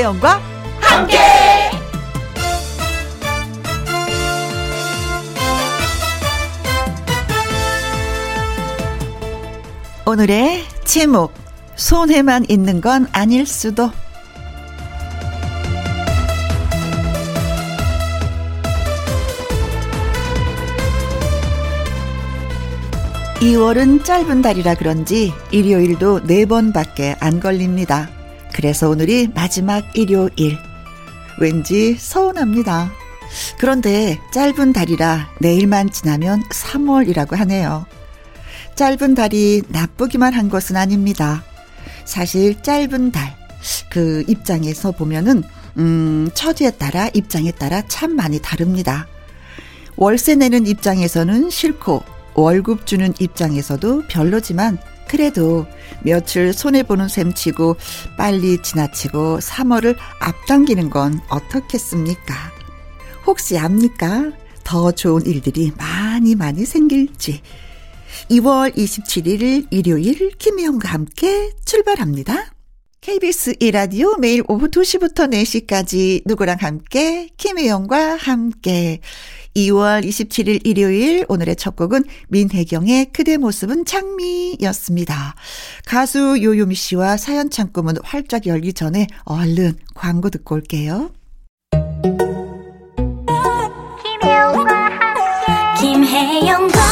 김혜영과 함께. 오늘의 제목 손해만 있는 건 아닐 수도 2월은 짧은 달이라 그런지 일요일도 4번밖에 안 걸립니다. 그래서 오늘이 마지막 일요일. 왠지 서운합니다. 그런데 짧은 달이라 내일만 지나면 3월이라고 하네요. 짧은 달이 나쁘기만 한 것은 아닙니다. 사실 짧은 달, 그 입장에서 보면은, 음, 처지에 따라, 입장에 따라 참 많이 다릅니다. 월세 내는 입장에서는 싫고, 월급 주는 입장에서도 별로지만 그래도 며칠 손해보는 셈 치고 빨리 지나치고 3월을 앞당기는 건 어떻겠습니까? 혹시 압니까? 더 좋은 일들이 많이 많이 생길지. 2월 27일 일요일 김혜영과 함께 출발합니다. KBS 이라디오 매일 오후 2시부터 4시까지 누구랑 함께 김혜영과 함께 2월 27일 일요일 오늘의 첫 곡은 민혜경의 그대 모습은 장미였습니다. 가수 요요미 씨와 사연 창구문 활짝 열기 전에 얼른 광고 듣고 올게요. 김혜영과 함께 김혜영과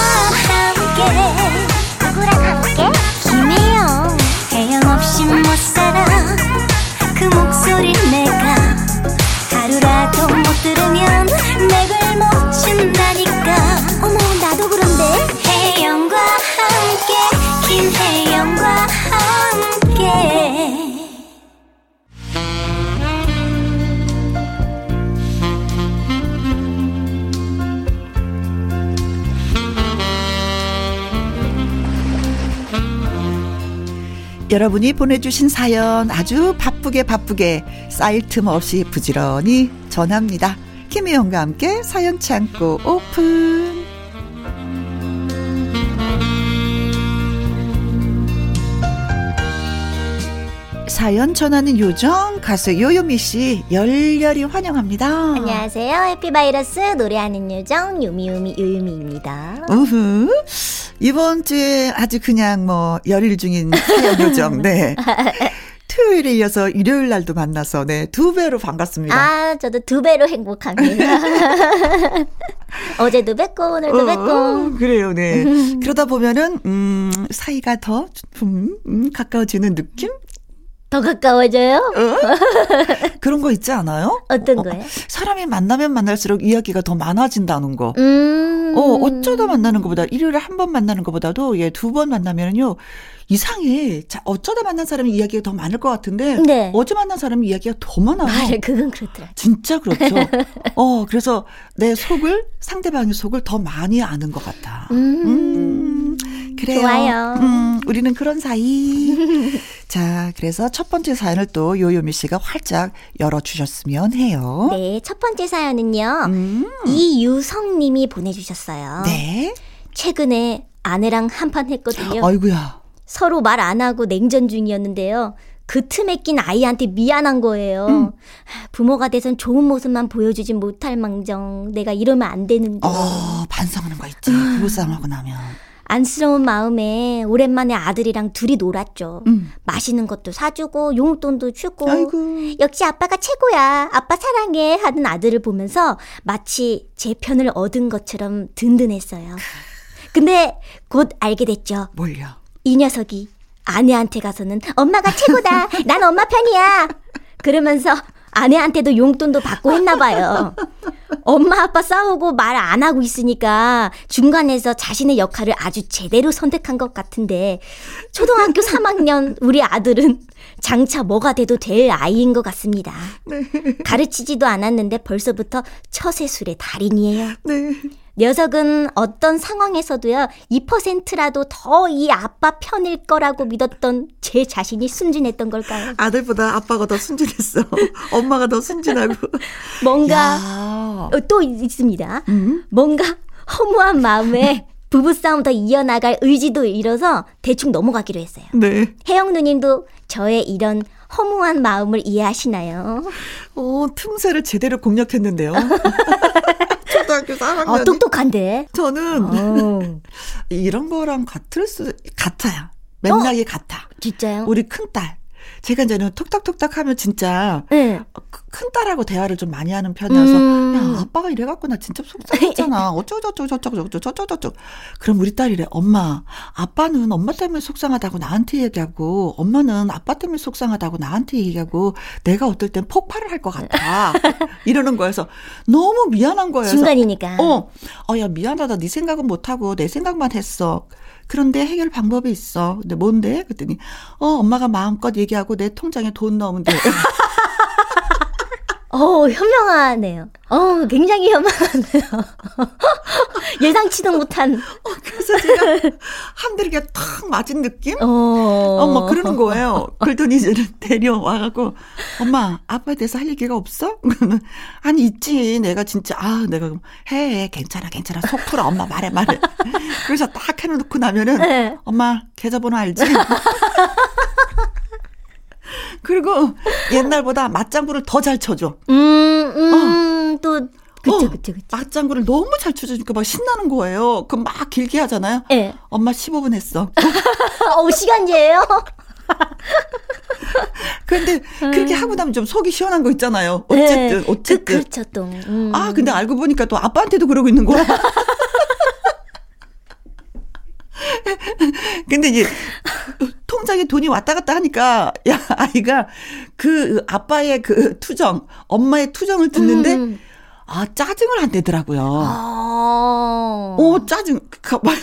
여러분이 보내주신 사연 아주 바쁘게 바쁘게 쌓일 틈 없이 부지런히 전합니다. 김혜영과 함께 사연 창고 오픈. 사연 전하는 요정 가수 요요미 씨 열렬히 환영합니다. 안녕하세요. 해피바이러스 노래하는 요정 유미유미 유유미입니다. 우후. 이번 주에 아주 그냥 뭐 열일 중인 사연 요정. 네. 토요일에 이어서 일요일 날도 만나서 네, 두 배로 반갑습니다. 아, 저도 두 배로 행복합니다. 어제도 뵙고 오늘도 어, 뵙고. 그래요, 네. 그러다 보면은 음, 사이가 더 음, 음, 가까워지는 느낌? 더 가까워져요? 어? 그런 거 있지 않아요? 어떤 어, 거요? 사람이 만나면 만날수록 이야기가 더 많아진다는 거. 음. 어, 어쩌다 만나는 것보다, 일요일에 한 번 만나는 것보다도, 예, 두 번 만나면은요, 이상해. 자, 어쩌다 만난 사람이 이야기가 더 많을 것 같은데, 네. 어제 만난 사람이 이야기가 더 많아요. 맞아, 그건 그렇더라. 진짜 그렇죠. 어, 그래서 내 속을, 상대방의 속을 더 많이 아는 것 같아. 음. 그래요. 좋아요. 음, 우리는 그런 사이. 자, 그래서 첫 번째 사연을 또 요요미 씨가 활짝 열어주셨으면 해요. 네, 첫 번째 사연은요. 음. 이유성 님이 보내주셨어요. 네. 최근에 아내랑 한판 했거든요. 아이고야. 서로 말 안 하고 냉전 중이었는데요. 그 틈에 낀 아이한테 미안한 거예요. 음. 부모가 돼선 좋은 모습만 보여주지 못할 망정. 내가 이러면 안 되는데. 어, 반성하는 거 있지. 음. 부부싸움하고 나면. 안쓰러운 마음에 오랜만에 아들이랑 둘이 놀았죠. 음. 맛있는 것도 사주고 용돈도 주고. 아이고. 역시 아빠가 최고야. 아빠 사랑해. 하는 아들을 보면서 마치 제 편을 얻은 것처럼 든든했어요. 근데 곧 알게 됐죠. 뭘요? 이 녀석이 아내한테 가서는 엄마가 최고다. 난 엄마 편이야. 그러면서 아내한테도 용돈도 받고 했나 봐요. 엄마 아빠 싸우고 말 안 하고 있으니까 중간에서 자신의 역할을 아주 제대로 선택한 것 같은데 초등학교 3학년 우리 아들은 장차 뭐가 돼도 될 아이인 것 같습니다. 가르치지도 않았는데 벌써부터 처세술의 달인이에요. 네. 녀석은 어떤 상황에서도요, 2%라도 더 이 아빠 편일 거라고 믿었던 제 자신이 순진했던 걸까요? 아들보다 아빠가 더 순진했어. 엄마가 더 순진하고. 뭔가, 야. 어, 또 있- 있습니다. 음. 뭔가 허무한 마음에 부부싸움 더 이어나갈 의지도 잃어서 대충 넘어가기로 했어요. 네. 혜영 누님도 저의 이런 허무한 마음을 이해하시나요? 오, 어, 틈새를 제대로 공략했는데요. 초등학교 3학년. 아, 똑똑한데. 저는 어. 이런 거랑 같을 수 같아요. 맥락이 같아. 진짜요? 우리 큰딸. 제가 이제는 톡톡톡톡 하면 진짜 네. 큰 딸하고 대화를 좀 많이 하는 편이어서 음. 야 아빠가 이래갖고 나 진짜 속상했잖아 어쩌고저쩌고 저쩌고 저쩌고 저쩌고 그럼 우리 딸이래 엄마 아빠는 엄마 때문에 속상하다고 나한테 얘기하고 엄마는 아빠 때문에 속상하다고 나한테 얘기하고 내가 어떨 땐 폭발을 할 것 같아 이러는 거여서 너무 미안한 거예요. 중간이니까. 어, 어, 야 미안하다 네 생각은 못하고 내 생각만 했어. 그런데 해결 방법이 있어. 근데 뭔데? 그랬더니 어 엄마가 마음껏 얘기하고 내 통장에 돈 넣으면 돼. 어, 현명하네요. 어, 굉장히 현명하네요. 예상치도 못한. 어, 그래서 제가 한 대리가 탁 맞은 느낌? 어. 어머 그러는 거예요. 그러더니 이제는 데려와갖고 엄마 아빠에 대해서 할 얘기가 없어? 그러면 아니 있지. 내가 진짜 아 내가 해 괜찮아 괜찮아 속 풀어 엄마 말해 말해. 그래서 딱 해놓고 나면은 네. 엄마 계좌번호 알지? 그리고 옛날보다 맞장구를 더 잘 쳐줘. 음, 음, 또, 그쵸, 어, 그쵸, 그쵸. 맞장구를 너무 잘 쳐주니까 막 신나는 거예요. 그럼 막 길게 하잖아요. 예. 엄마 15분 했어. 어, 시간제예요? 근데 그렇게 하고 나면 좀 속이 시원한 거 있잖아요. 어쨌든, 네. 어쨌든. 그, 그렇죠, 또. 음. 아, 근데 알고 보니까 또 아빠한테도 그러고 있는 거야. 근데 이제 통장에 돈이 왔다 갔다 하니까 야 아이가 그 아빠의 그 투정, 엄마의 투정을 듣는데 음. 아 짜증을 안 내더라고요. 아. 오 짜증 그, 막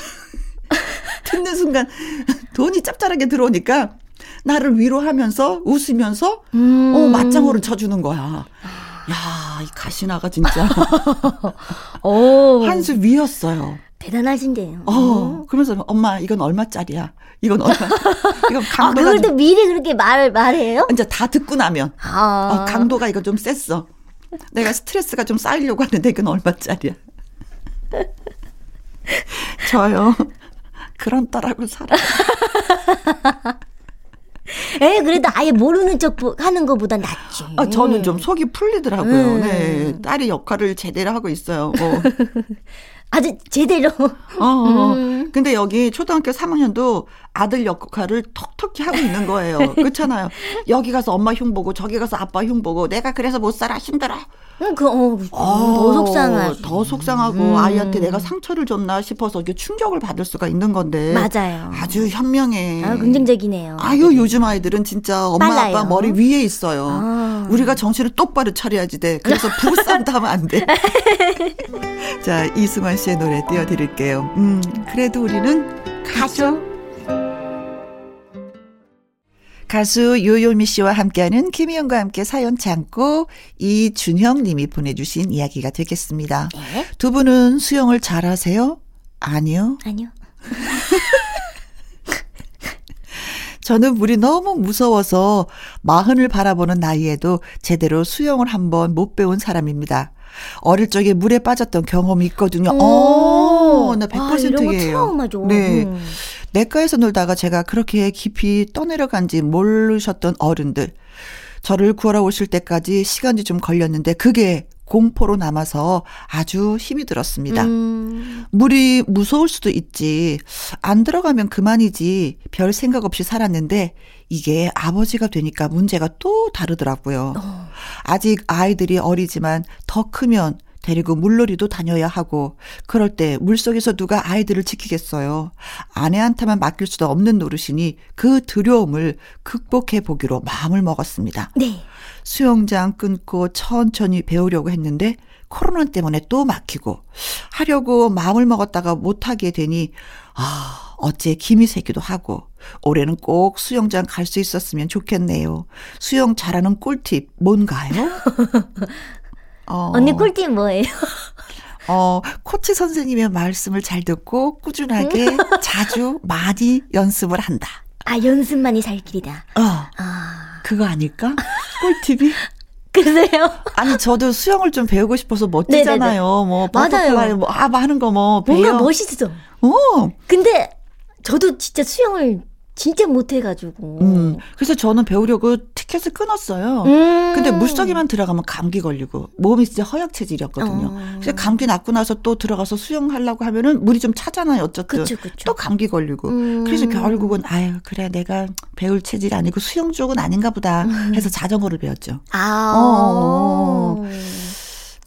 듣는 순간 돈이 짭짤하게 들어오니까 나를 위로하면서 웃으면서 음. 어 맞장구를 쳐주는 거야. 야, 이 가시나가 진짜 오. 한수 위였어요. 대단하신데요. 어, 그러면서 엄마 이건 얼마짜리야? 이건 얼마? 이건 아, 강도가 그걸 또 좀, 미리 그렇게 말, 말해요? 이제 다 듣고 나면 아. 어, 강도가 이거 좀 셌어. 내가 스트레스가 좀 쌓이려고 하는데 이건 얼마짜리야? 저요. 그런 딸하고 살아. 에, 그래도 아예 모르는 척 보- 하는 것보단 낫지. 아, 저는 좀 속이 풀리더라고요. 음. 네. 딸이 역할을 제대로 하고 있어요. 어. 아주 제대로. 어, 어. 음. 근데 여기 초등학교 3학년도 아들 역할을 톡톡히 하고 있는 거예요. 그렇잖아요. 여기 가서 엄마 흉 보고 저기 가서 아빠 흉 보고 내가 그래서 못 살아 힘들어. 응, 그, 어. 어, 더 속상하지. 더 속상하고 음. 아이한테 내가 상처를 줬나 싶어서 이게 충격을 받을 수가 있는 건데. 맞아요. 아주 현명해. 아, 긍정적이네요. 아유 요즘 아이들은 진짜 엄마 빨라요. 아빠 머리 위에 있어요. 아. 우리가 정신을 똑바로 차려야지 돼. 그래서 부부싸움도 하면 안 돼. 자 이승환 씨의 노래 띄워드릴게요. 음 그래도 우리는 가죠. 가수 요요미 씨와 함께하는 김희영과 함께 사연 참고 이준형 님이 보내주신 이야기가 되겠습니다. 네? 두 분은 수영을 잘하세요? 아니요. 아니요. 저는 물이 너무 무서워서 마흔을 바라보는 나이에도 제대로 수영을 한번 못 배운 사람입니다. 어릴 적에 물에 빠졌던 경험이 있거든요. 어, 나 아, 이런 거 100%예요. 네. 음. 내과에서 놀다가 제가 그렇게 깊이 떠내려간지 모르셨던 어른들. 저를 구하러 오실 때까지 시간이 좀 걸렸는데 그게 공포로 남아서 아주 힘이 들었습니다. 음. 물이 무서울 수도 있지. 안 들어가면 그만이지. 별 생각 없이 살았는데 이게 아버지가 되니까 문제가 또 다르더라고요. 어. 아직 아이들이 어리지만 더 크면 데리고 물놀이도 다녀야 하고 그럴 때 물속에서 누가 아이들을 지키겠어요. 아내한테만 맡길 수도 없는 노릇이니 그 두려움을 극복해 보기로 마음을 먹었습니다. 네. 수영장 끊고 천천히 배우려고 했는데 코로나 때문에 또 막히고 하려고 마음을 먹었다가 못하게 되니 아 어째 김이 새기도 하고 올해는 꼭 수영장 갈 수 있었으면 좋겠네요. 수영 잘하는 꿀팁 뭔가요? 어, 언니 꿀팁 뭐예요? 어, 코치 선생님의 말씀을 잘 듣고 꾸준하게 자주 많이 연습을 한다. 아, 연습만이 살 길이다. 어, 아, 그거 아닐까? 꿀팁이? 그러세요? 아니 저도 수영을 좀 배우고 싶어서 멋지잖아요. 네네네. 뭐. 버터플라이 뭐 아, 뭐 하는 거뭐 배워. 뭔가 멋있어. 어. 근데 저도 진짜 수영을 진짜 못해가지고. 음. 그래서 저는 배우려고 티켓을 끊었어요. 음. 근데 물속에만 들어가면 감기 걸리고 몸이 진짜 허약 체질이었거든요. 어. 그래서 감기 낫고 나서 또 들어가서 수영하려고 하면은 물이 좀 차잖아요. 어쨌든 그쵸, 그쵸. 또 감기 걸리고. 음. 그래서 결국은 아유 그래 내가 배울 체질이 아니고 수영 쪽은 아닌가 보다 음. 해서 자전거를 배웠죠. 아. 어.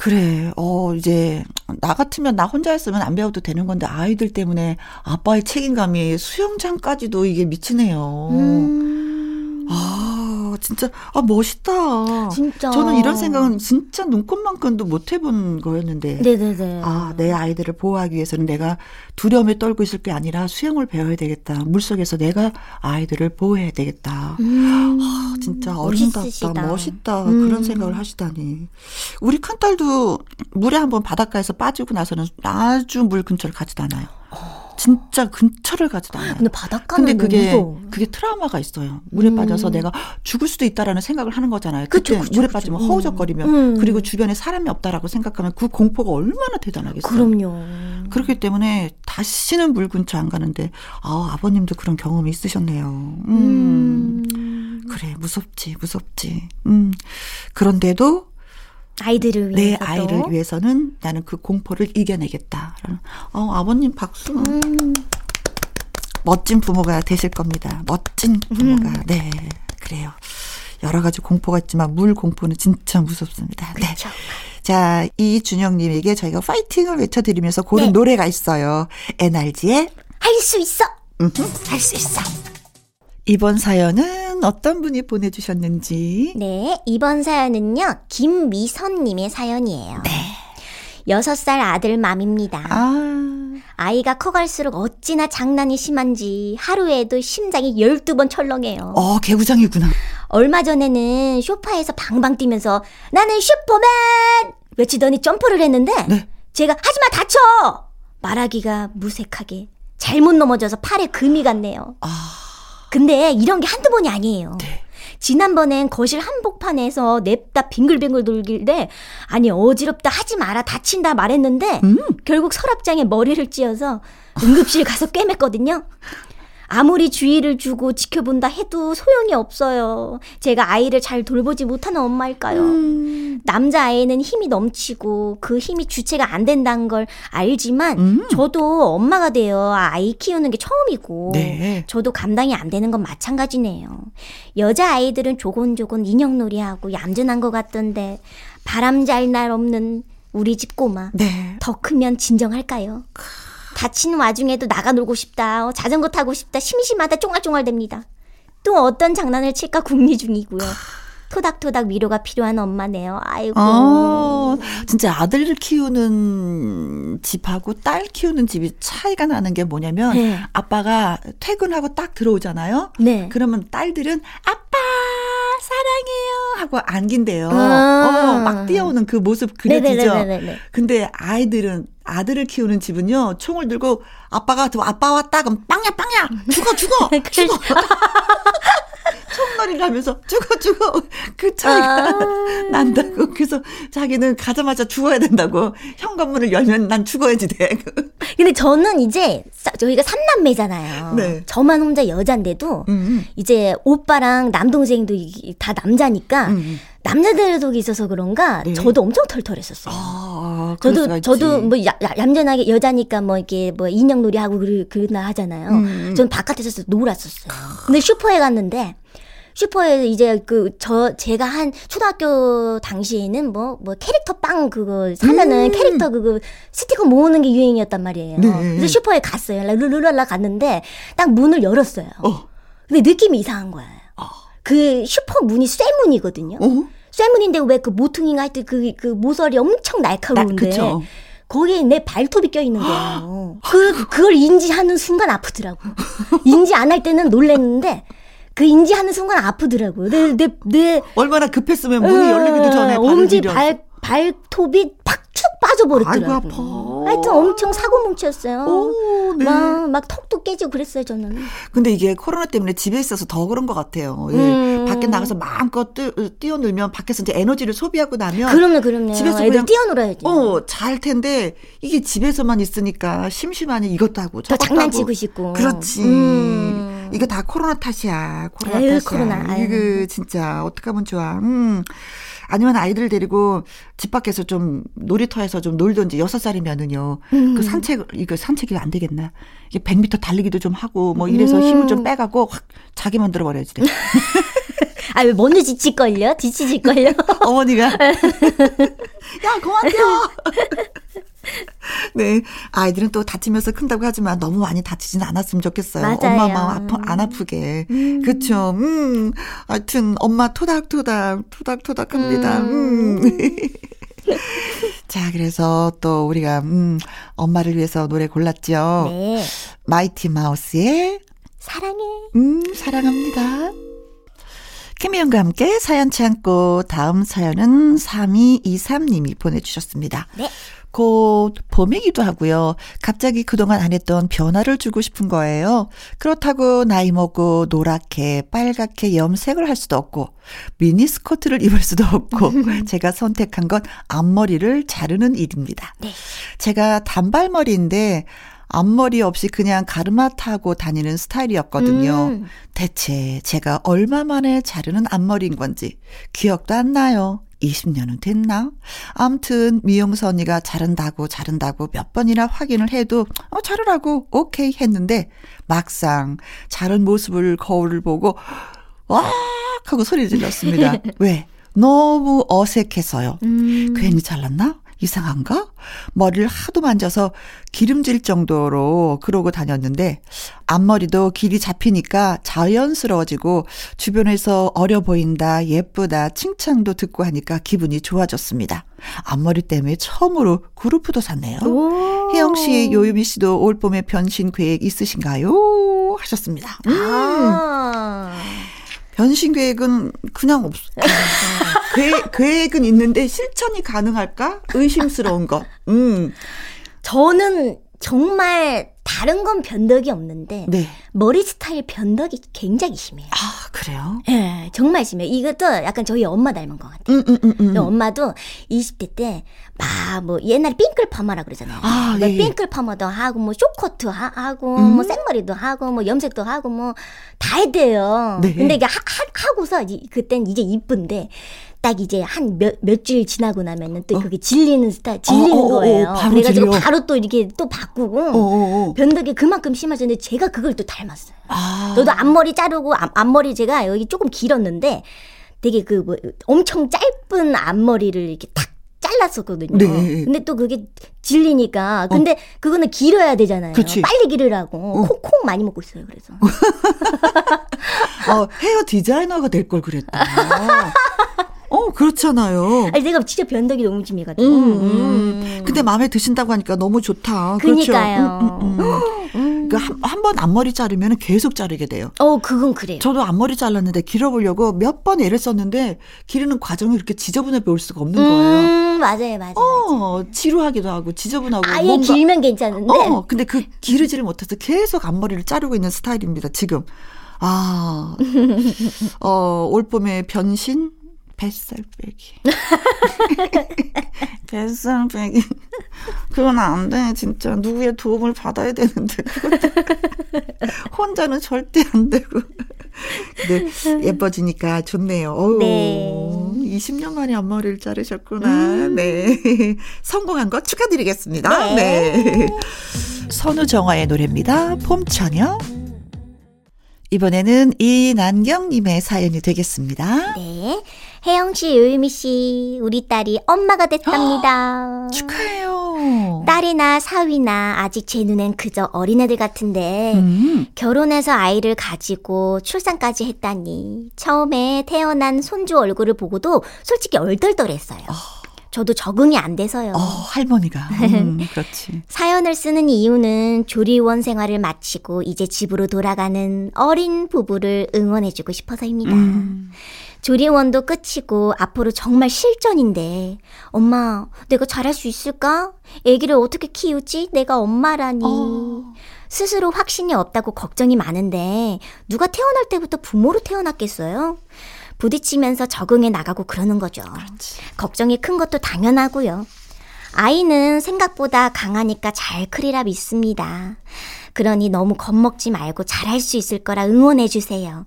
그래, 어, 이제, 나 같으면 나 혼자 했으면 안 배워도 되는 건데, 아이들 때문에 아빠의 책임감이 수영장까지도 이게 미치네요. 음. 아, 진짜, 아, 멋있다. 진짜. 저는 이런 생각은 진짜 눈꽃만큼도 못 해본 거였는데. 네네네. 아, 내 아이들을 보호하기 위해서는 내가 두려움에 떨고 있을 게 아니라 수영을 배워야 되겠다. 물속에서 내가 아이들을 보호해야 되겠다. 음. 아, 진짜 어른답다. 멋있다. 음. 그런 생각을 하시다니. 우리 큰딸도 물에 한번 바닷가에서 빠지고 나서는 아주 물 근처를 가지도 않아요. 진짜 근처를 가지도 않아요. 근데 바닷가는 근데 그게 무서워. 그게 트라우마가 있어요. 물에 음. 빠져서 내가 죽을 수도 있다라는 생각을 하는 거잖아요. 그쵸, 그때 그쵸, 물에 그쵸. 빠지면 음. 허우적거리면 음. 그리고 주변에 사람이 없다라고 생각하면 그 공포가 얼마나 대단하겠어요. 그럼요. 그렇기 때문에 다시는 물 근처 안 가는데 아 아버님도 그런 경험이 있으셨네요. 음. 음. 그래 무섭지 무섭지. 음 그런데도 아이들을 내 위해서. 아이를 위해서는 나는 그 공포를 이겨내겠다. 어 아버님 박수. 음. 멋진 부모가 되실 겁니다. 멋진 부모가. 음. 네 그래요. 여러 가지 공포가 있지만 물 공포는 진짜 무섭습니다. 네. 그렇죠. 자, 이준영님에게 저희가 파이팅을 외쳐드리면서 고른 네. 노래가 있어요. NRG의 할 수 있어. 할 수 있어. 이번 사연은 어떤 분이 보내주셨는지. 네, 이번 사연은요, 김미선님의 사연이에요. 네. 6살 아들 맘입니다. 아, 아이가 커갈수록 어찌나 장난이 심한지 하루에도 심장이 12번 철렁해요. 어, 개구장이구나. 얼마 전에는 쇼파에서 방방 뛰면서 나는 슈퍼맨! 외치더니 점프를 했는데 네. 제가 하지마 다쳐! 말하기가 무색하게 잘못 넘어져서 팔에 금이 갔네요. 아, 근데 이런 게 한두 번이 아니에요. 네. 지난번엔 거실 한복판에서 냅다 빙글빙글 돌길래 아니 어지럽다 하지 마라 다친다 말했는데 음. 결국 서랍장에 머리를 찧어서 응급실 가서 꿰맸거든요. 아무리 주의를 주고 지켜본다 해도 소용이 없어요. 제가 아이를 잘 돌보지 못하는 엄마일까요? 음. 남자 아이는 힘이 넘치고 그 힘이 주체가 안 된다는 걸 알지만 음. 저도 엄마가 되어 아이 키우는 게 처음이고 네. 저도 감당이 안 되는 건 마찬가지네요. 여자 아이들은 조곤조곤 인형놀이하고 얌전한 것 같던데 바람 잘 날 없는 우리 집 꼬마 네. 더 크면 진정할까요? 다친 와중에도 나가 놀고 싶다, 어, 자전거 타고 싶다, 심심하다, 쫑알쫑알됩니다. 또 어떤 장난을 칠까 궁리 중이고요. 토닥토닥 위로가 필요한 엄마네요. 아이고. 어, 진짜 아들을 키우는 집하고 딸 키우는 집이 차이가 나는 게 뭐냐면 네. 아빠가 퇴근하고 딱 들어오잖아요. 네. 그러면 딸들은 아빠 사랑해요 하고 안긴대요. 아. 어, 막 뛰어오는 그 모습 그려지죠. 네네네네네. 근데 아이들은 아들을 키우는 집은요 총을 들고 아빠가 또 아빠 왔다 그럼 빵야 빵야 죽어 죽어 죽어 총놀이를 하면서 죽어 죽어 그 차이가 아. 난다고 그래서 자기는 가자마자 죽어야 된다고 현관문을 열면 난 죽어야지 돼 근데 저는 이제 싸- 저희가 삼남매잖아요. 네. 저만 혼자 여잔데도 음, 이제 오빠랑 남동생도 이- 다 남자니까 음. 남자들 속에 있어서 그런가 네. 저도 엄청 털털했었어요. 아, 수가 저도. 저도 뭐 야, 야- 얌전하게 여자니까 뭐 이렇게 뭐 인형 놀이 하고 그러, 그러나 하잖아요. 음, 음. 전 바깥에서 놀았었어요. 근데 슈퍼에 갔는데 슈퍼에 이제 그 저 제가 한 초등학교 당시에는 뭐뭐 캐릭터 빵 그거 사면은 음. 캐릭터 그거 스티커 모으는 게 유행이었단 말이에요. 네. 그래서 슈퍼에 갔어요. 룰루랄라 갔는데 딱 문을 열었어요. 어. 근데 느낌이 이상한 거예요. 그 슈퍼 문이 쇠 문이거든요. 어? 쇠문인데 왜 그 모퉁이가 하여튼 그, 그 모서리 엄청 나, 날카로운데 그쵸. 거기에 내 발톱이 껴있는 거예요. 그, 그걸 인지하는 순간 아프더라고. 인지 안 할 때는 놀랬는데 그 인지하는 순간 아프더라고요. 내, 내, 내 얼마나 급했으면 문이 열리기도 전에 엄지. 발, 발톱이 빠져버렸더라고요. 아이고, 아파. 하여튼 엄청 사고 뭉쳤어요. 오, 네. 막, 막 턱도 깨지고 그랬어요, 저는. 근데 이게 코로나 때문에 집에 있어서 더 그런 것 같아요. 예. 음. 밖에 나가서 마음껏 뛰, 뛰어놀면 밖에서 이제 에너지를 소비하고 나면 그럼요, 그럼요. 집에서 그냥- 뛰어놀아야지. 어, 잘 텐데 이게 집에서만 있으니까 심심하니 이것도 하고 더 저것도 장난치고 하고. 싶고. 그렇지. 음. 이거 다 코로나 탓이야. 코로나 아유, 탓이야. 코로나. 이거 진짜 어떡하면 좋아. 음. 아니면 아이들 데리고 집 밖에서 좀 놀이터에서 좀 놀던지 여섯 살이면은요. 음. 그 산책 이거 산책이 안 되겠나? 이게 100m 달리기도 좀 하고 뭐 이래서 음. 힘을 좀 빼가고 확 자기 만들어 버려야지. 아, 왜 먼저 지칠걸요? 지치질걸요? 어머니가 야 뛰어. 네 아이들은 또 다치면서 큰다고 하지만 너무 많이 다치지는 않았으면 좋겠어요. 맞아요. 엄마 마음 아프, 안 아프게. 그렇죠. 음. 하여튼 엄마 토닥토닥 토닥토닥 합니다. 음. 자 그래서 또 우리가 음 엄마를 위해서 노래 골랐죠. 네. 마이티 마우스의 사랑해. 음, 사랑합니다. 김희영과 함께 사연 참고 다음 사연은 3223님이 보내주셨습니다. 네. 곧 봄이기도 하고요. 갑자기 그동안 안 했던 변화를 주고 싶은 거예요. 그렇다고 나이 먹고 노랗게 빨갛게 염색을 할 수도 없고 미니스커트를 입을 수도 없고 제가 선택한 건 앞머리를 자르는 일입니다. 네. 제가 단발머리인데 앞머리 없이 그냥 가르마 타고 다니는 스타일이었거든요. 음. 대체 제가 얼마 만에 자르는 앞머리인 건지 기억도 안 나요. 20년은 됐나? 암튼 미용사 언니가 자른다고 자른다고 몇 번이나 확인을 해도 어 자르라고 오케이 했는데 막상 자른 모습을 거울을 보고 와 하고 소리 질렀습니다. 왜? 너무 어색해서요. 음. 괜히 잘랐나? 이상한가? 머리를 하도 만져서 기름질 정도로 그러고 다녔는데 앞머리도 길이 잡히니까 자연스러워지고 주변에서 어려 보인다, 예쁘다, 칭찬도 듣고 하니까 기분이 좋아졌습니다. 앞머리 때문에 처음으로 그루프도 샀네요. 오. 혜영 씨, 요유미 씨도 올 봄에 변신 계획 있으신가요? 하셨습니다. 음. 아. 변신 계획은 그냥 없, 계획, 계획은 있는데 실천이 가능할까? 의심스러운 거. 음. 저는 정말 다른 건 변덕이 없는데 네. 머리 스타일 변덕이 굉장히 심해요. 아, 그래요? 예, 정말 심해요. 이것도 약간 저희 엄마 닮은 것 같아요. 음, 음, 음, 음. 저희 엄마도 20대 때 막 뭐 옛날에 핑클 파마라 그러잖아요. 아, 예. 핑클 파마도 하고 뭐 쇼커트 하, 하고 음. 뭐 생머리도 하고 뭐 염색도 하고 뭐다 했대요. 네. 근데 이게 하, 하, 하고서 이- 그땐 이제 이쁜데 딱 이제 한 몇 며칠 지나고 나면은 또 그게 질리는 스타일 질리는 어, 어, 어, 거예요. 바로 그래가지고 질려. 바로 또 이렇게 또 바꾸고 어, 어, 어. 변덕이 그만큼 심해졌는데 제가 그걸 또 닮았어요. 아. 저도 앞머리 자르고 앞, 앞머리 제가 여기 조금 길었는데 되게 그 뭐 엄청 짧은 앞머리를 이렇게 탁 잘랐었거든요. 네. 근데 또 그게 질리니까 근데 그거는 길어야 되잖아요. 그치. 빨리 기르라고 어. 콩콩 많이 먹고 있어요. 그래서 어, 헤어 디자이너가 될 걸 그랬다. 어, 그렇잖아요. 아니 내가 진짜 변덕이 너무 심해가지고. 음, 음. 근데 마음에 드신다고 하니까 너무 좋다. 그렇죠. 그니까요. 음, 음, 음. 그러니까 한번 앞머리 자르면 계속 자르게 돼요. 어 그건 그래요. 저도 앞머리 잘랐는데 길어보려고 몇 번 애를 썼는데 기르는 과정이 이렇게 지저분해 보일 수가 없는 거예요. 음 맞아요 맞아요. 맞아요. 어, 지루하기도 하고 지저분하고 아예 뭔가 길면 괜찮은데 어, 근데 그 기르지를 못해서 계속 앞머리를 자르고 있는 스타일입니다, 지금. 아, 어, 올 봄에 변신? 뱃살 빼기. 뱃살 빼기. 그건 안 돼, 진짜. 누구의 도움을 받아야 되는데. 혼자는 절대 안 되고. 근데 예뻐지니까 좋네요. 어우, 네. 20년 만에 앞머리를 자르셨구나. 네. 성공한 거 축하드리겠습니다. 네. 선우정화의 노래입니다. 봄처녀. 이번에는 이난경님의 사연이 되겠습니다. 네. 혜영 씨, 요유미 씨, 우리 딸이 엄마가 됐답니다. 축하해요. 딸이나 사위나 아직 제 눈엔 그저 어린애들 같은데 음. 결혼해서 아이를 가지고 출산까지 했다니 처음에 태어난 손주 얼굴을 보고도 솔직히 얼떨떨했어요. 저도 적응이 안 돼서요. 어, 할머니가. 음, 그렇지. 사연을 쓰는 이유는 조리원 생활을 마치고 이제 집으로 돌아가는 어린 부부를 응원해주고 싶어서입니다. 음. 조리원도 끝이고 앞으로 정말 실전인데 엄마 내가 잘할 수 있을까? 아기를 어떻게 키우지? 내가 엄마라니. 어. 스스로 확신이 없다고 걱정이 많은데 누가 태어날 때부터 부모로 태어났겠어요? 부딪히면서 적응해 나가고 그러는 거죠. 그렇지. 걱정이 큰 것도 당연하고요. 아이는 생각보다 강하니까 잘 크리라 믿습니다. 그러니 너무 겁먹지 말고 잘할 수 있을 거라 응원해 주세요.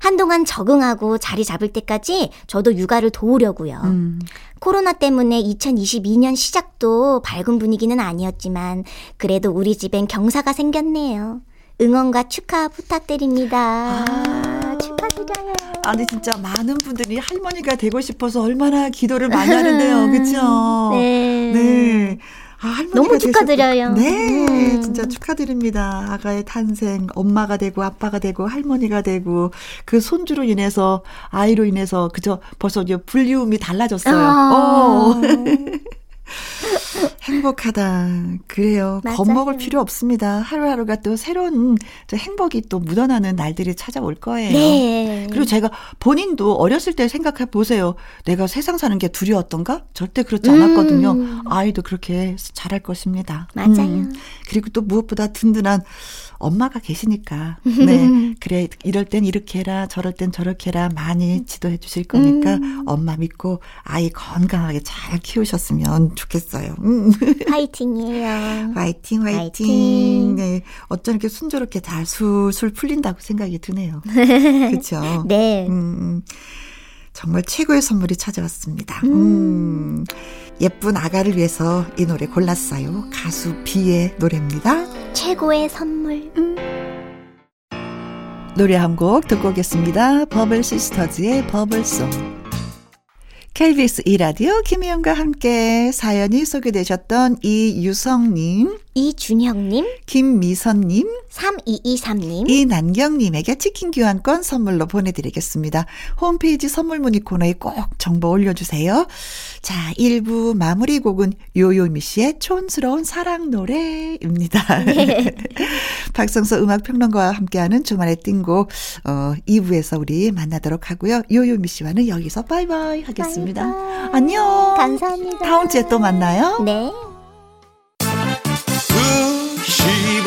한동안 적응하고 자리 잡을 때까지 저도 육아를 도우려고요. 음. 코로나 때문에 2022년 시작도 밝은 분위기는 아니었지만 그래도 우리 집엔 경사가 생겼네요. 응원과 축하 부탁드립니다. 아. 축하드려요. 아니 진짜 많은 분들이 할머니가 되고 싶어서 얼마나 기도를 많이 하는데요. 그렇죠? 네. 네. 아, 너무 축하드려요. 되셨... 네, 음. 진짜 축하드립니다. 아가의 탄생, 엄마가 되고 아빠가 되고 할머니가 되고 그 손주로 인해서 아이로 인해서 그저 벌써 이제 분리움이 달라졌어요. 아. 어. 행복하다. 그래요. 맞아요. 겁먹을 필요 없습니다. 하루하루가 또 새로운 행복이 또 묻어나는 날들이 찾아올 거예요. 네. 그리고 제가 본인도 어렸을 때 생각해 보세요. 내가 세상 사는 게 두려웠던가? 절대 그렇지 않았거든요. 음. 아이도 그렇게 잘할 것입니다. 맞아요. 음. 그리고 또 무엇보다 든든한 엄마가 계시니까. 네. 그래, 이럴 땐 이렇게 해라, 저럴 땐 저렇게 해라, 많이 지도해 주실 거니까 음. 엄마 믿고 아이 건강하게 잘 키우셨으면 좋겠어요. 음. 화이팅이에요. 화이팅, 화이팅. 화이팅. 네. 어쩜 이렇게 순조롭게 잘 술술 풀린다고 생각이 드네요. 그렇죠. 네. 음, 음, 정말 최고의 선물이 찾아왔습니다. 음. 음. 예쁜 아가를 위해서 이 노래 골랐어요. 가수 비의 노래입니다. 최고의 선물. 음. 노래 한 곡 듣고 오겠습니다. 버블 시스터즈의 버블송. KBS 이라디오 김희영과 함께 사연이 소개되셨던 이유성님, 이준형님, 김미선님, 3223님, 이난경님에게 치킨 교환권 선물로 보내드리겠습니다. 홈페이지 선물 문의 코너에 꼭 정보 올려주세요. 자, 1부 마무리 곡은 요요미 씨의 촌스러운 사랑 노래입니다. 네. 박성서 음악평론가와 함께하는 주말의 띵곡, 어, 2부에서 우리 만나도록 하고요. 요요미 씨와는 여기서 바이바이 하겠습니다. 바이바이. 안녕. 감사합니다. 다음 주에 또 만나요. 네.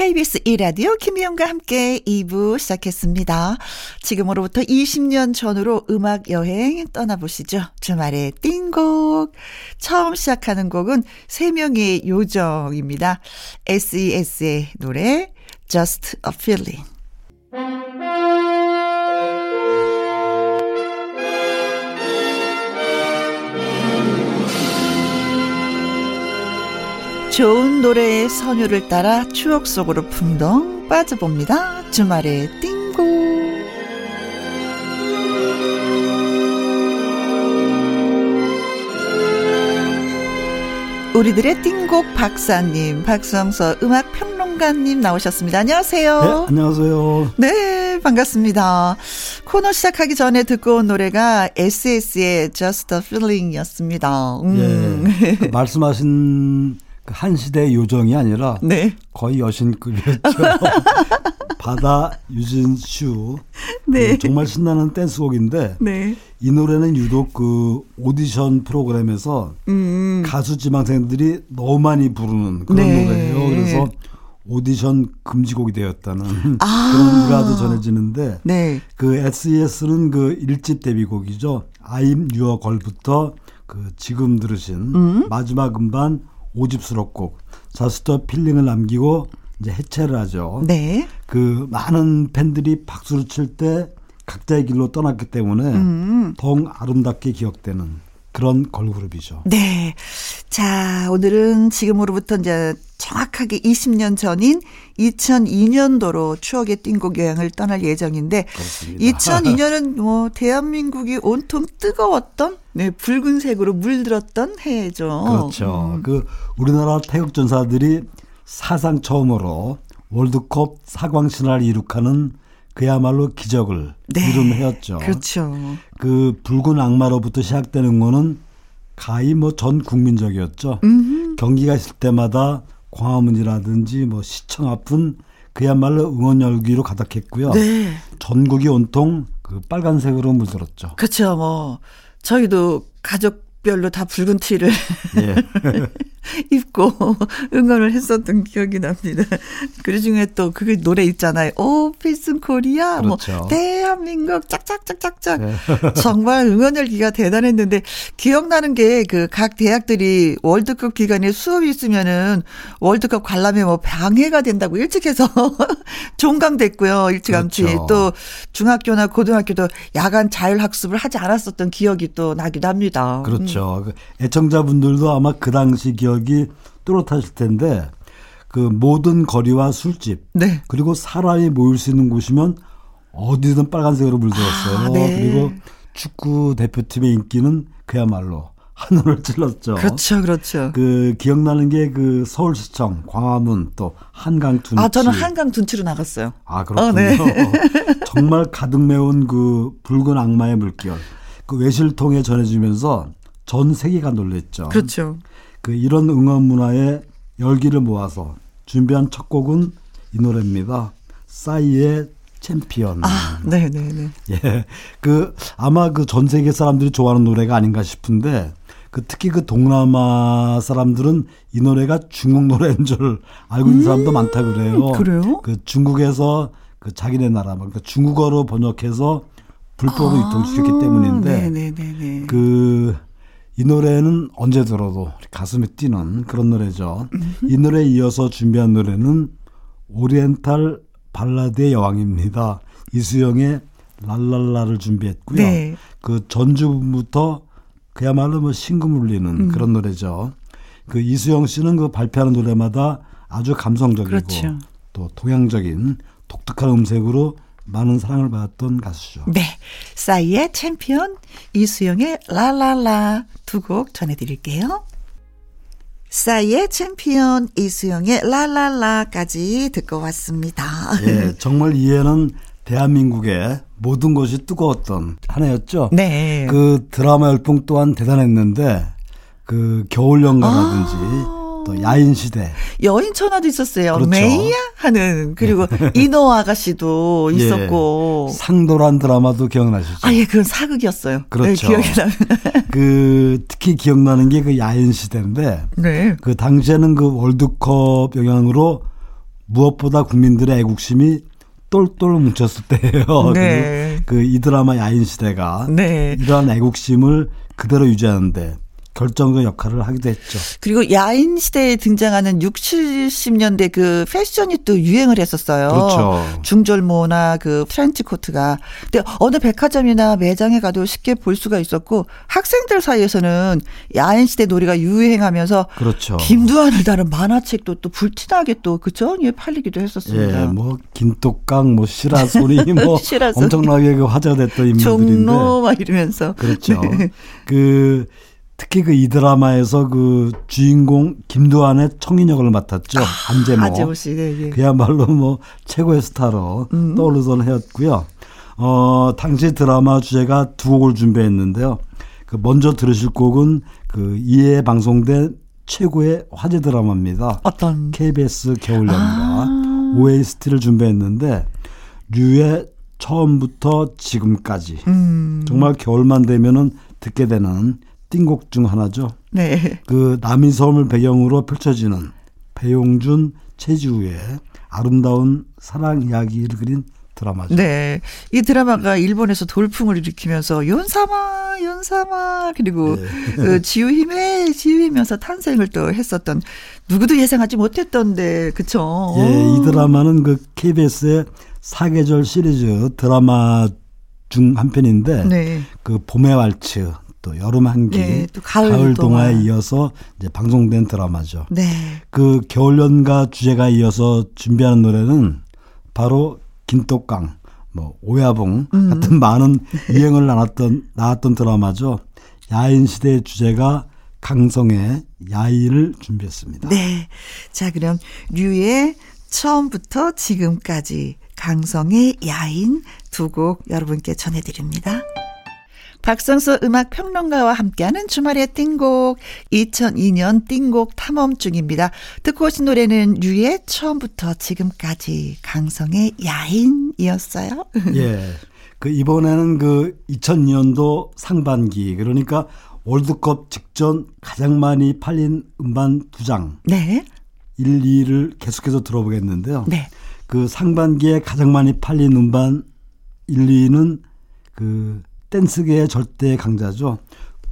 KBS 1라디오 김희영과 함께 2부 시작했습니다. 지금으로부터 20년 전으로 음악 여행 떠나보시죠. 주말에 띵곡. 처음 시작하는 곡은 3명의 요정입니다. SES의 노래 Just a Feeling. 좋은 노래의 선율을 따라 추억 속으로 풍덩 빠져봅니다. 주말의 띵고. 우리들의 띵곡 박사님, 박성서 음악 평론가님 나오셨습니다. 안녕하세요. 네, 안녕하세요. 네, 반갑습니다. 코너 시작하기 전에 듣고 온 노래가 SS의 Just a Feeling이었습니다. 음. 예, 그 말씀하신 그 한 시대 요정이 아니라 네. 거의 여신급이었죠. 바다 유진슈. 네. 그 정말 신나는 댄스곡인데 네. 이 노래는 유독 그 오디션 프로그램에서 음. 가수 지망생들이 너무 많이 부르는 그런 네. 노래예요. 그래서 오디션 금지곡이 되었다는 아. 그런 일화도 전해지는데 네. 그 SES는 그 1집 데뷔곡이죠. I'm Your Girl부터 그 지금 들으신 음. 마지막 음반 5집 수록곡 Just A Feeling을 남기고 이제 해체를 하죠. 네. 그 많은 팬들이 박수를 칠 때 각자의 길로 떠났기 때문에 음. 더욱 아름답게 기억되는 그런 걸그룹이죠. 네. 자, 오늘은 지금으로부터 이제 정확하게 20년 전인 2002년도로 추억의 띵곡 여행을 떠날 예정인데 그렇습니다. 2002년은 뭐 대한민국이 온통 뜨거웠던 네, 붉은색으로 물들었던 해죠. 그렇죠. 음. 그 우리나라 태극 전사들이 사상 처음으로 월드컵 사광 신화를 이룩하는 그야말로 기적을 네. 이룬 해였죠. 그렇죠. 그 붉은 악마로부터 시작되는 거는 가히 뭐 전 국민적이었죠. 음흠. 경기가 있을 때마다 광화문이라든지 뭐 시청 앞은 그야말로 응원 열기로 가득했고요. 네. 전국이 온통 그 빨간색으로 물들었죠. 그렇죠. 뭐 저희도 가족별로 다 붉은 티를 예. 입고 응원을 했었던 기억이 납니다. 그 중에 또 그게 노래 있잖아요. 오, 필승 코리아. 뭐 그렇죠. 뭐, 대한민국 짝짝짝짝짝. 네. 정말 응원 열기가 대단했는데, 기억나는 게 그 각 대학들이 월드컵 기간에 수업이 있으면은 월드컵 관람에 뭐 방해가 된다고 일찍 해서 종강됐고요. 일찌감치. 그렇죠. 또 중학교나 고등학교도 야간 자율학습을 하지 않았었던 기억이 또 나기도 합니다. 그렇죠. 음. 애청자분들도 아마 그 당시 기억 기억이 또렷하실 텐데 그 모든 거리와 술집 네. 그리고 사람이 모일 수 있는 곳이면 어디든 빨간색으로 물들었어요. 아, 네. 그리고 축구 대표팀의 인기는 그야말로 하늘을 찔렀죠. 그렇죠, 그렇죠. 그 기억나는 게 그 서울시청, 광화문 또 한강 둔치. 아 저는 한강 둔치로 나갔어요. 아 그렇군요. 어, 네. 정말 가득 메운 그 붉은 악마의 물결. 그 외실 통해 전해지면서 전 세계가 놀랬죠. 그렇죠. 그 이런 응원 문화의 열기를 모아서 준비한 첫 곡은 이 노래입니다. 싸이의 챔피언. 아, 네, 네, 네. 예. 그 아마 그 전 세계 사람들이 좋아하는 노래가 아닌가 싶은데 그 특히 그 동남아 사람들은 이 노래가 중국 노래인 줄 알고 있는 음, 사람도 많다 그래요. 그래요? 그 중국에서 그 자기네 나라 그러니까 중국어로 번역해서 불법으로 아, 유통시켰기 때문인데 네네네네. 네, 네, 네. 그 이 노래는 언제 들어도 가슴에 뛰는 그런 노래죠. 이 노래에 이어서 준비한 노래는 오리엔탈 발라드의 여왕입니다. 이수영의 라라라를 준비했고요. 네. 그 전주부터 그야말로 뭐 심금 울리는 음. 그런 노래죠. 그 이수영 씨는 그 발표하는 노래마다 아주 감성적이고 그렇죠. 또 동양적인 독특한 음색으로 많은 사랑을 받았던 가수죠. 네. 싸이의 챔피언, 이수영의 라라라 두 곡 전해드릴게요. 싸이의 챔피언, 이수영의 라라라까지 듣고 왔습니다. 예, 정말 이해는 대한민국의 모든 것이 뜨거웠던 한 해였죠. 네. 그 드라마 열풍 또한 대단했는데 그 겨울 연가라든지 아~ 또 야인 시대. 여인 천하도 있었어요. 그렇죠. 메이야 하는 그리고 네. 이노 아가씨도 예. 있었고 예. 상도란 드라마도 기억나시죠? 아 예, 그건 사극이었어요. 네, 그렇죠. 네, 기억이 나요. 그 특히 기억나는 게 그 야인 시대인데 네. 그 당시에는 그 월드컵 영향으로 무엇보다 국민들의 애국심이 똘똘 뭉쳤을 때예요. 네. 그이 그 드라마 야인 시대가 네. 이러한 애국심을 그대로 유지하는데 결정적 역할을 하기도 했죠. 그리고 야인 시대에 등장하는 60, 70년대 그 패션이 또 유행을 했었어요. 그렇죠. 중절모나 그 트렌치 코트가. 근데 어느 백화점이나 매장에 가도 쉽게 볼 수가 있었고 학생들 사이에서는 야인 시대 놀이가 유행하면서 그렇죠. 김두한을 다룬 만화책도 또 불티나게 또 그죠? 예, 팔리기도 했었습니다. 예, 뭐 김똑강 뭐 시라소리 뭐 시라소리. 엄청나게 그 화제가 됐던 인물들인데 종로 막 이러면서 그렇죠. 네. 그 특히 그 이 드라마에서 그 주인공 김두한의 청인역을 맡았죠. 아, 한재모. 한재모 씨, 네, 네. 그야말로 뭐 최고의 스타로 음. 떠오르던 해였고요. 어, 당시 드라마 주제가 두 곡을 준비했는데요. 그 먼저 들으실 곡은 그 이에 방송된 최고의 화제 드라마입니다. 어떤? KBS 겨울 연가 아. OST를 준비했는데 류의 처음부터 지금까지 음. 정말 겨울만 되면은 듣게 되는 띵곡 중 하나죠. 네. 그 남이섬을 배경으로 펼쳐지는 배용준, 최지우의 아름다운 사랑 이야기를 그린 드라마죠. 네. 이 드라마가 일본에서 돌풍을 일으키면서 연사마, 연사마, 그리고 네. 그 지우힘에, 지우히면서 탄생을 또 했었던 누구도 예상하지 못했던데, 그쵸? 예, 이 드라마는 그 KBS의 사계절 시리즈 드라마 중 한 편인데, 네. 그 봄의 왈츠, 또 여름 한기, 네, 또 가을, 가을 동화에 동화. 이어서 이제 방송된 드라마죠. 네. 그 겨울 연가 주제가 이어서 준비하는 노래는 바로 김똑강, 뭐 오야봉 음. 같은 많은 유행을 나눴던 나왔던 드라마죠. 야인 시대의 주제가 강성의 야인을 준비했습니다. 네. 자, 그럼 류의 처음부터 지금까지 강성의 야인 두 곡 여러분께 전해드립니다. 박성수 음악 평론가와 함께하는 주말의 띵곡 2002년 띵곡 탐험 중입니다. 듣고 오신 노래는 류의 처음부터 지금까지 강성의 야인이었어요. 예. 그 이번에는 그 2002년도 상반기 그러니까 월드컵 직전 가장 많이 팔린 음반 두 장. 네. 1, 2를 계속해서 들어보겠는데요. 네. 그 상반기에 가장 많이 팔린 음반 1, 2는 그 댄스계의 절대 강자죠.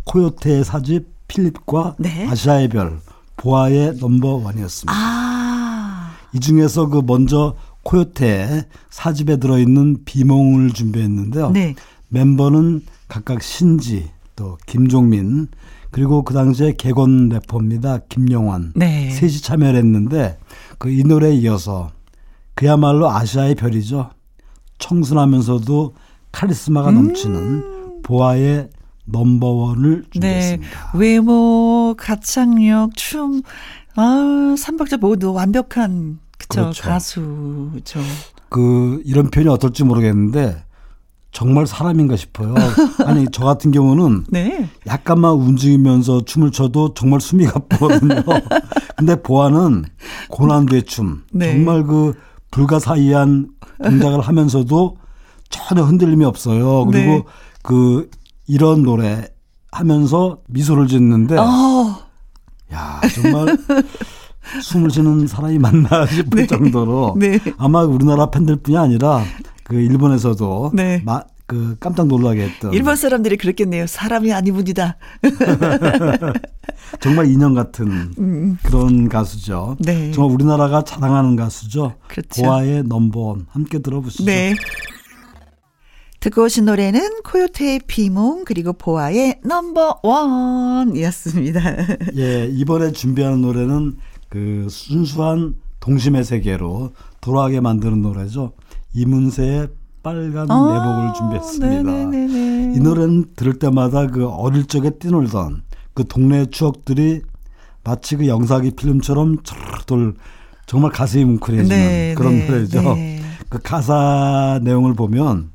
코요테의 사집 필립과 네. 아시아의 별 보아의 넘버 원이었습니다. 아. 이 중에서 그 먼저 코요테 사집에 들어있는 비몽을 준비했는데요. 네. 멤버는 각각 신지, 또 김종민, 그리고 그 당시에 개건 래퍼입니다. 김영환. 네. 셋이 참여를 했는데 그 이 노래에 이어서 그야말로 아시아의 별이죠. 청순하면서도 카리스마가 넘치는 음. 보아의 넘버원을 준비했습니다. 네. 외모, 가창력, 춤, 아, 삼박자 모두 완벽한 그쵸, 그렇죠. 가수죠. 그 이런 표현이 어떨지 모르겠는데 정말 사람인가 싶어요. 아니 저 같은 경우는 네. 약간만 움직이면서 춤을 춰도 정말 숨이 가쁘거든요. 근데 보아는 고난도의 춤 네. 정말 그 불가사의한 동작을 하면서도 전혀 흔들림이 없어요. 그리고 네. 그 이런 노래 하면서 미소를 짓는데 어. 야 정말 숨을 쉬는 사람이 맞나 싶을 네. 정도로 네. 아마 우리나라 팬들뿐이 아니라 그 일본에서도 네. 마, 그 깜짝 놀라게 했던 일본 사람들이 그랬겠네요. 사람이 아니분이다. 정말 인형 같은 음. 그런 가수죠. 네. 정말 우리나라가 자랑하는 가수죠. 그렇죠. 보아의 넘버원 함께 들어보시죠. 네. 듣고 오신 노래는 코요테의 비몽 그리고 보아의 넘버 원이었습니다. 예, 이번에 준비하는 노래는 그 순수한 동심의 세계로 돌아가게 만드는 노래죠. 이문세의 빨간 아, 내복을 준비했습니다. 네네네네. 이 노래는 들을 때마다 그 어릴 적에 뛰놀던 그 동네의 추억들이 마치 그 영상기 필름처럼 철돌 정말 가슴이 뭉클해지는 네, 그런 네, 노래죠. 네. 그 가사 내용을 보면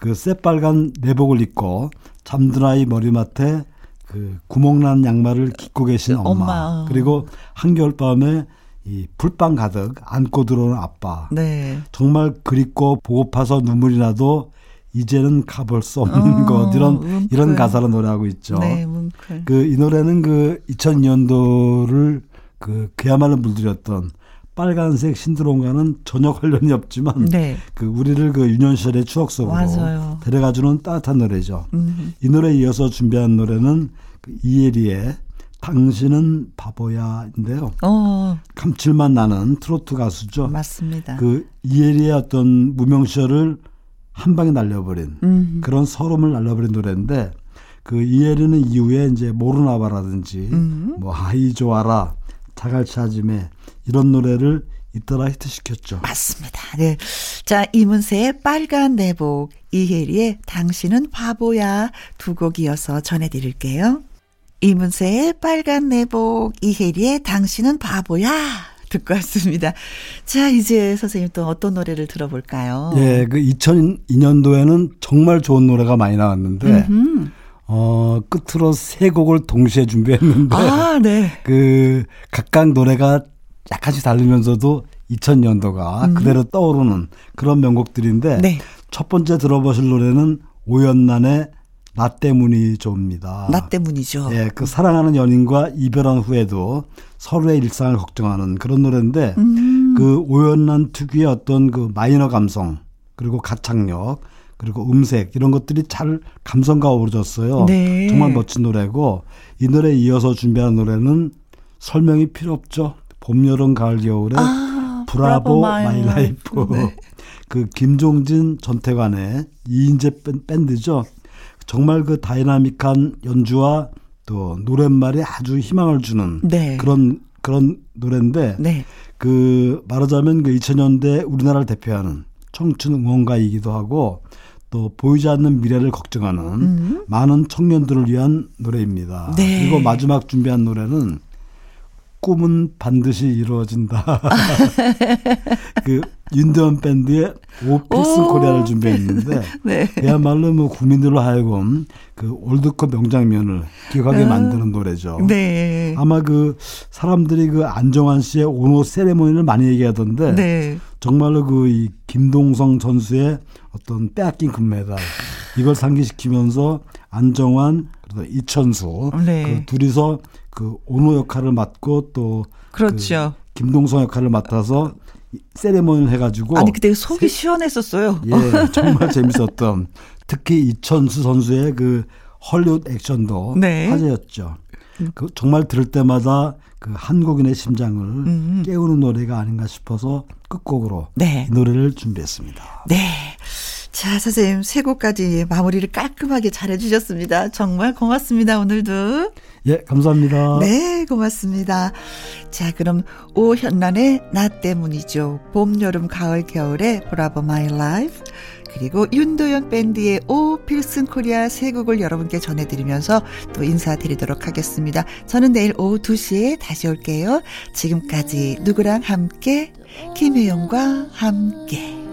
그 새빨간 내복을 입고 잠든 아이 머리맡에 그 구멍난 양말을 깃고 계신 엄마, 엄마. 그리고 한겨울 밤에 이 풀빵 가득 안고 들어오는 아빠. 네. 정말 그립고 보고파서 눈물이 나도 이제는 가볼 수 없는 어, 것 이런 뭉클. 이런 가사로 노래하고 있죠. 네, 그 이 노래는 그 2000년도를 그 그야말로 물들였던 빨간색 신드롬과는 전혀 관련이 없지만 네. 그 우리를 그 유년 시절의 추억 속으로 맞아요. 데려가주는 따뜻한 노래죠. 음. 이 노래에 이어서 준비한 노래는 그 이혜리의 당신은 바보야인데요. 어. 감칠맛 나는 트로트 가수죠. 맞습니다. 그 이혜리의 어떤 무명 시절을 한 방에 날려버린 음. 그런 서름을 날려버린 노래인데 그 이혜리는 이후에 이제 모르나봐라든지 음. 뭐 아이 좋아라 자갈치 아지매 이런 노래를 잇따라 히트시켰죠. 맞습니다. 네. 자, 이문세의 빨간 내복, 이혜리의 당신은 바보야 두 곡 이어서 전해드릴게요. 이문세의 빨간 내복, 이혜리의 당신은 바보야 듣고 왔습니다. 자, 이제 선생님 또 어떤 노래를 들어볼까요? 예, 그 2002년도에는 정말 좋은 노래가 많이 나왔는데, 음흠. 어, 끝으로 세 곡을 동시에 준비했는데, 아, 네. 그, 각각 노래가 약간씩 다르면서도 2000년도가 음. 그대로 떠오르는 그런 명곡들인데 네. 첫 번째 들어보실 노래는 오연난의 나 때문이 좋습니다. 나 때문이죠. 예, 그 사랑하는 연인과 이별한 후에도 서로의 일상을 걱정하는 그런 노래인데 음. 그 오연난 특유의 어떤 그 마이너 감성 그리고 가창력 그리고 음색 이런 것들이 잘 감성과 어우러졌어요. 네. 정말 멋진 노래고 이 노래에 이어서 준비한 노래는 설명이 필요 없죠. 봄, 여름, 가을, 겨울에 아, Bravo My Life. 네. 그 김종진, 전태관의 2인조 밴드죠. 정말 그 다이나믹한 연주와 또 노랫말에 아주 희망을 주는 네. 그런 그런 노래인데 네. 그 말하자면 그 2000년대 우리나라를 대표하는 청춘 응원가이기도 하고 또 보이지 않는 미래를 걱정하는 음. 많은 청년들을 위한 노래입니다. 네. 그리고 마지막 준비한 노래는 꿈은 반드시 이루어진다. 그 윤도현 밴드의 오 필승 코리아를 준비했는데 네. 그야말로 뭐 국민들로 하여금 그 월드컵 명장면을 기억하게 아, 만드는 노래죠. 네. 아마 그 사람들이 그 안정환 씨의 오노 세레모니를 많이 얘기하던데 네. 정말로 그 이 김동성 선수의 어떤 빼앗긴 금메달 이걸 상기시키면서 안정환 그리고 이천수 네. 그 둘이서 그 오노 역할을 맡고 또 그렇죠. 그 김동성 역할을 맡아서 세레모니를 해가지고 아니 그때 속이 세, 시원했었어요. 예, 정말 재밌었던 특히 이천수 선수의 그 헐리우드 액션도 네. 화제였죠. 그 정말 들을 때마다 그 한국인의 심장을 음. 깨우는 노래가 아닌가 싶어서 끝곡으로 네. 이 노래를 준비했습니다. 네. 자, 선생님, 세 곡까지 마무리를 깔끔하게 잘 해주셨습니다. 정말 고맙습니다, 오늘도. 예, 감사합니다. 네, 고맙습니다. 자, 그럼 오현란의 나 때문이죠. 봄, 여름, 가을, 겨울의 Bravo My Life. 그리고 윤도현 밴드의 오 필슨 코리아 세 곡을 여러분께 전해드리면서 또 인사드리도록 하겠습니다. 저는 내일 오후 2시에 다시 올게요. 지금까지 누구랑 함께, 김혜영과 함께.